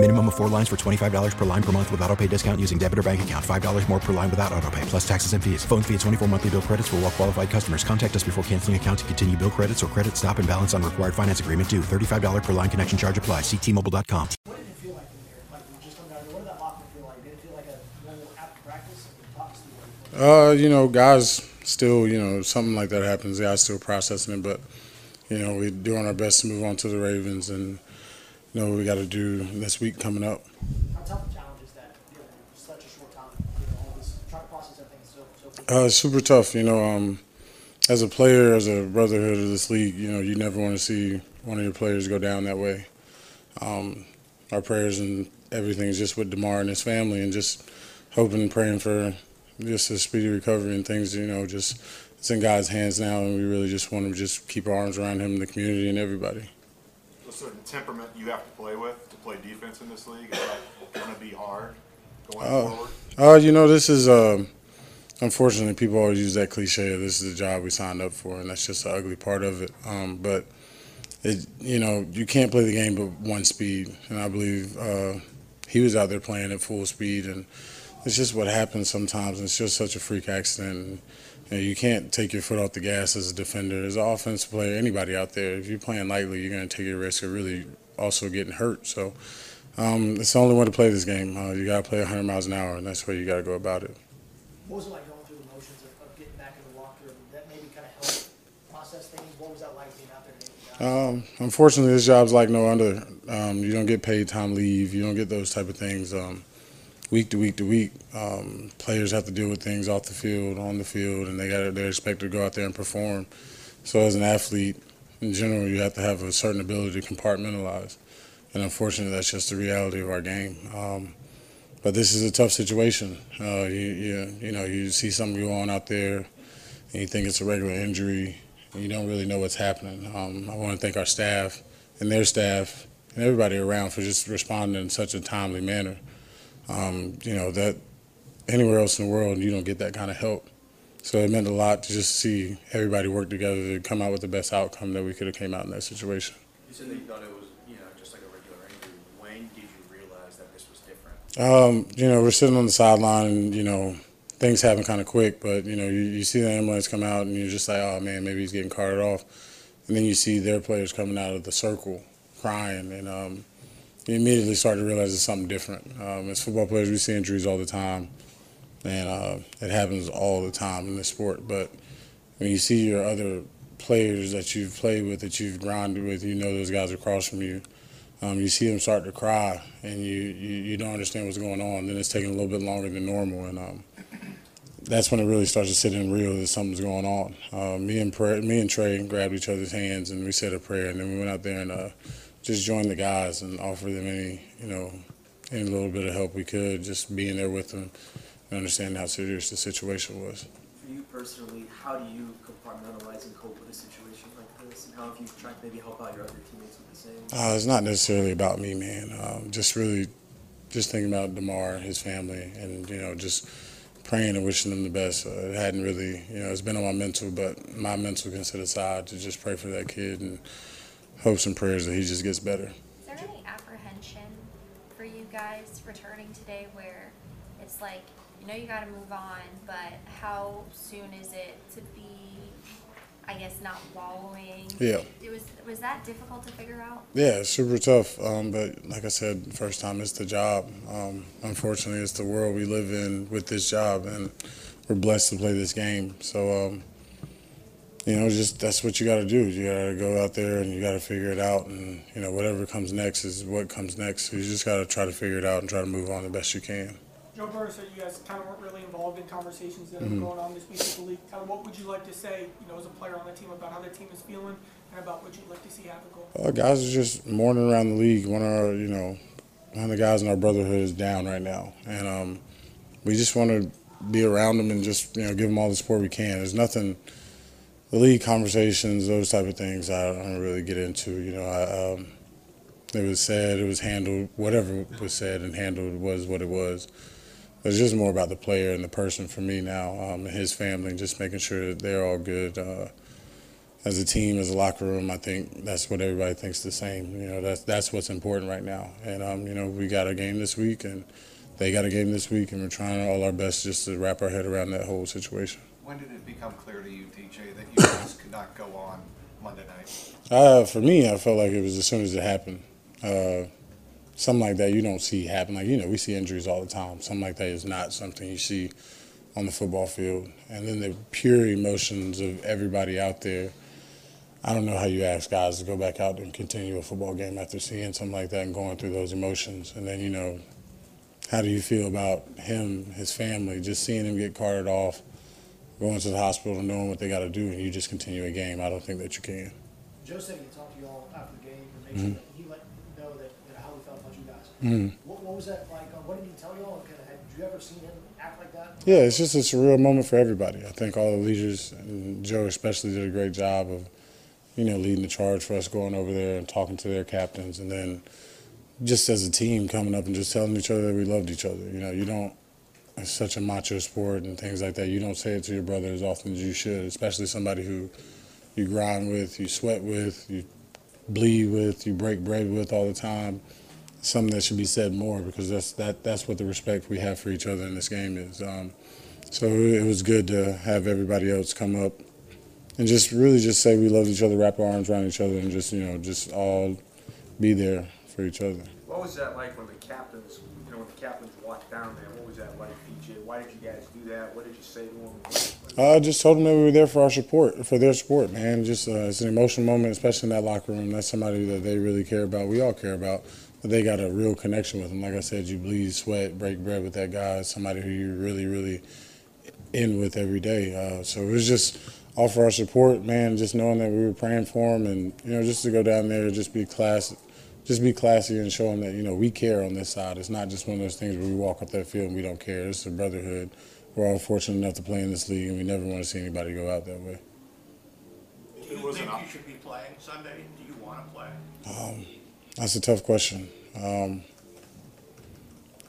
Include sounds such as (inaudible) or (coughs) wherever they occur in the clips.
Minimum of four lines for $25 per line per month with auto pay discount using debit or bank account. $5 more per line without auto pay, plus taxes and fees. Phone fee at 24 monthly bill credits for all well qualified customers. Contact us before canceling account to continue bill credits or credit stop and balance on required finance agreement due. $35 per line connection charge apply. Ctmobile.com. What did it feel like in there? Like we just under, what did that locker feel like? Did it feel like a normal after practice? Talk to me. Uh, you know, guys still, you know, something like that happens. Guys still processing it, but you know, we're doing our best to move on to the Ravens and you know we got to do this week coming up. How tough a challenge is that? You know, such a short time, you know, all this trying to process everything so so. quickly? Uh, super tough, you know. Um, as a player, as a brotherhood of this league, you know, you never want to see one of your players go down that way. Um, our prayers and everything is just with Damar and his family, and just hoping and praying for just a speedy recovery and things. You know, just it's in God's hands now, and we really just want to just keep our arms around him, the community, and everybody. A certain temperament you have to play with to play defense in this league? Is that going to be hard going Oh. forward? Uh, you know, this is um unfortunately people always use that cliche. This is the job we signed up for, and that's just the ugly part of it. Um, but it, you know, you can't play the game but one speed, and I believe uh, he was out there playing at full speed, and it's just what happens sometimes. It's just such a freak accident. And, you, know, you can't take your foot off the gas as a defender, as an offensive player, anybody out there. If you're playing lightly, you're going to take a risk of really also getting hurt. So um, it's the only way to play this game. Uh, you got to play 100 miles an hour, and that's where you got to go about it. What was it like going through the motions of, of getting back in the locker room? That maybe kind of helped process things. What was that like being out there? and meeting guys? Um, unfortunately, this job's like no other. Um, you don't get paid time leave. You don't get those type of things. Um, week to week to week, um, players have to deal with things off the field, on the field, and they got they're expected to go out there and perform. So as an athlete, in general, you have to have a certain ability to compartmentalize. And unfortunately, that's just the reality of our game. Um, but this is a tough situation. Uh, you, you, you know, you see something go on out there, and you think it's a regular injury, and you don't really know what's happening. Um, I want to thank our staff and their staff and everybody around for just responding in such a timely manner. Um, you know that anywhere else in the world, you don't get that kind of help. So it meant a lot to just see everybody work together to come out with the best outcome that we could have came out in that situation. You said that you thought it was, you know, just like a regular injury. When did you realize that this was different? Um, you know, we're sitting on the sideline, and you know, things happen kind of quick. But you know, you, you see the ambulance come out, and you're just like, oh man, maybe he's getting carted off. And then you see their players coming out of the circle, crying, and um, you immediately start to realize it's something different. Um, as football players, we see injuries all the time, and uh, it happens all the time in this sport. But when you see your other players that you've played with, that you've grinded with, you know those guys across from you. Um, you see them start to cry, and you, you, you don't understand what's going on. Then it's taking a little bit longer than normal, and um, that's when it really starts to sit in real that something's going on. Uh, me and me and Trey grabbed each other's hands, and we said a prayer, and then we went out there and uh, just join the guys and offer them any you know any little bit of help we could, just being there with them and understanding how serious the situation was. For you personally, how do you compartmentalize and cope with a situation like this? And how have you tried to maybe help out your other teammates with the same? Uh, it's not necessarily about me, man. Um, just really, just thinking about Damar, his family, and you know, just praying and wishing them the best. Uh, it hadn't really, you know, it's been on my mental, but my mental can sit aside to just pray for that kid and hopes and prayers that he just gets better. Is there any apprehension for you guys returning today where it's like, you know, you got to move on, but how soon is it to be, I guess, not wallowing? Yeah. It was was that difficult to figure out? Yeah, super tough. Um, but like I said, first time it's the job. Um, unfortunately, it's the world we live in with this job, and we're blessed to play this game. So, um, you know, just that's what you got to do. You got to go out there and you got to figure it out, and you know, whatever comes next is what comes next. So you just got to try to figure it out and try to move on the best you can. Joe Burrow said you guys kind of weren't really involved in conversations that are going on this week with the league. Tyler, what would you like to say, you know, as a player on the team about how the team is feeling and about what you'd like to see happen? Uh, guys are just mourning around the league. One of our, you know, one of the guys in our brotherhood is down right now, and um, we just want to be around them and just you know give them all the support we can. There's nothing, the league conversations, those type of things. I don't really get into. You know, I, um, it was said, it was handled, whatever was said and handled was what it was. It's just more about the player and the person for me now, um, and his family, and just making sure that they're all good. Uh, as a team, as a locker room, I think that's what everybody thinks the same. You know, that's that's what's important right now. And um, you know, we got a game this week, and they got a game this week, and we're trying all our best just to wrap our head around that whole situation. When did it become clear to you, DJ, that you (coughs) guys could not go on Monday night? Uh, for me, I felt like it was as soon as it happened. Uh, something like that you don't see happen. Like, you know, we see injuries all the time. Something like that is not something you see on the football field. And then the pure emotions of everybody out there. I don't know how you ask guys to go back out and continue a football game after seeing something like that and going through those emotions. And then, you know, how do you feel about him, his family, just seeing him get carted off, going to the hospital and knowing what they got to do, and you just continue a game? I don't think that you can. Joe said he talked to you all after the game and made Mhm. sure that he let you know that, know, how he felt about you guys. Mm-hmm. What, what was that like? Uh, what did he tell you all? Of, had you ever seen him act like that? Yeah, it's just a surreal moment for everybody. I think all the leaders, and Joe especially, did a great job of, you know, leading the charge for us going over there and talking to their captains, and then just as a team coming up and just telling each other that we loved each other. You know, you don't. It's such a macho sport and things like that. You don't say it to your brother as often as you should, especially somebody who you grind with, you sweat with, you bleed with, you break bread with all the time. Something that should be said more because that's that that's what the respect we have for each other in this game is. Um, so it was good to have everybody else come up and just really just say we love each other, wrap our arms around each other, and just you know just all be there for each other. What was that like when the captains, captains walked down there? What was that like, PJ? Why did you guys do that? What did you say to? I just told them that we were there for our support, for their support, man. Just uh, it's an emotional moment, especially in that locker room. That's somebody that they really care about. We all care about, but they got a real connection with them. Like I said, you bleed, sweat, break bread with that guy. Somebody who you really, really in with every day. Uh, so it was just all for our support, man. Just knowing that we were praying for him, and you know, just to go down there, just be class, just be classy, and show them that you know we care on this side. It's not just one of those things where we walk up that field and we don't care. It's a brotherhood. We're all fortunate enough to play in this league, and we never want to see anybody go out that way. Do you think you should be playing Sunday? Do you want to play? Um, that's a tough question. Um,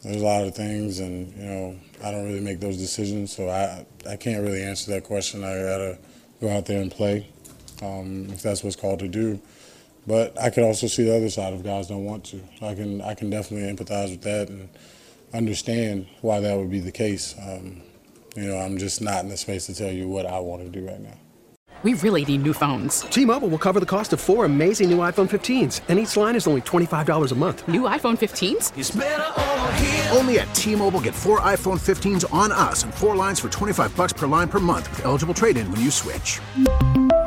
there's a lot of things, and you know, I don't really make those decisions, so I I can't really answer that question. I gotta go out there and play, um, if that's what's called to do. But I could also see the other side if guys don't want to. I can I can definitely empathize with that and understand why that would be the case. Um, you know, I'm just not in the space to tell you what I want to do right now. We really need new phones. T-Mobile will cover the cost of four amazing new iPhone 15s, and each line is only $25 a month. New iPhone 15s? Only at T-Mobile, get four iPhone 15s on us and four lines for 25 bucks per line per month with eligible trade-in when you switch.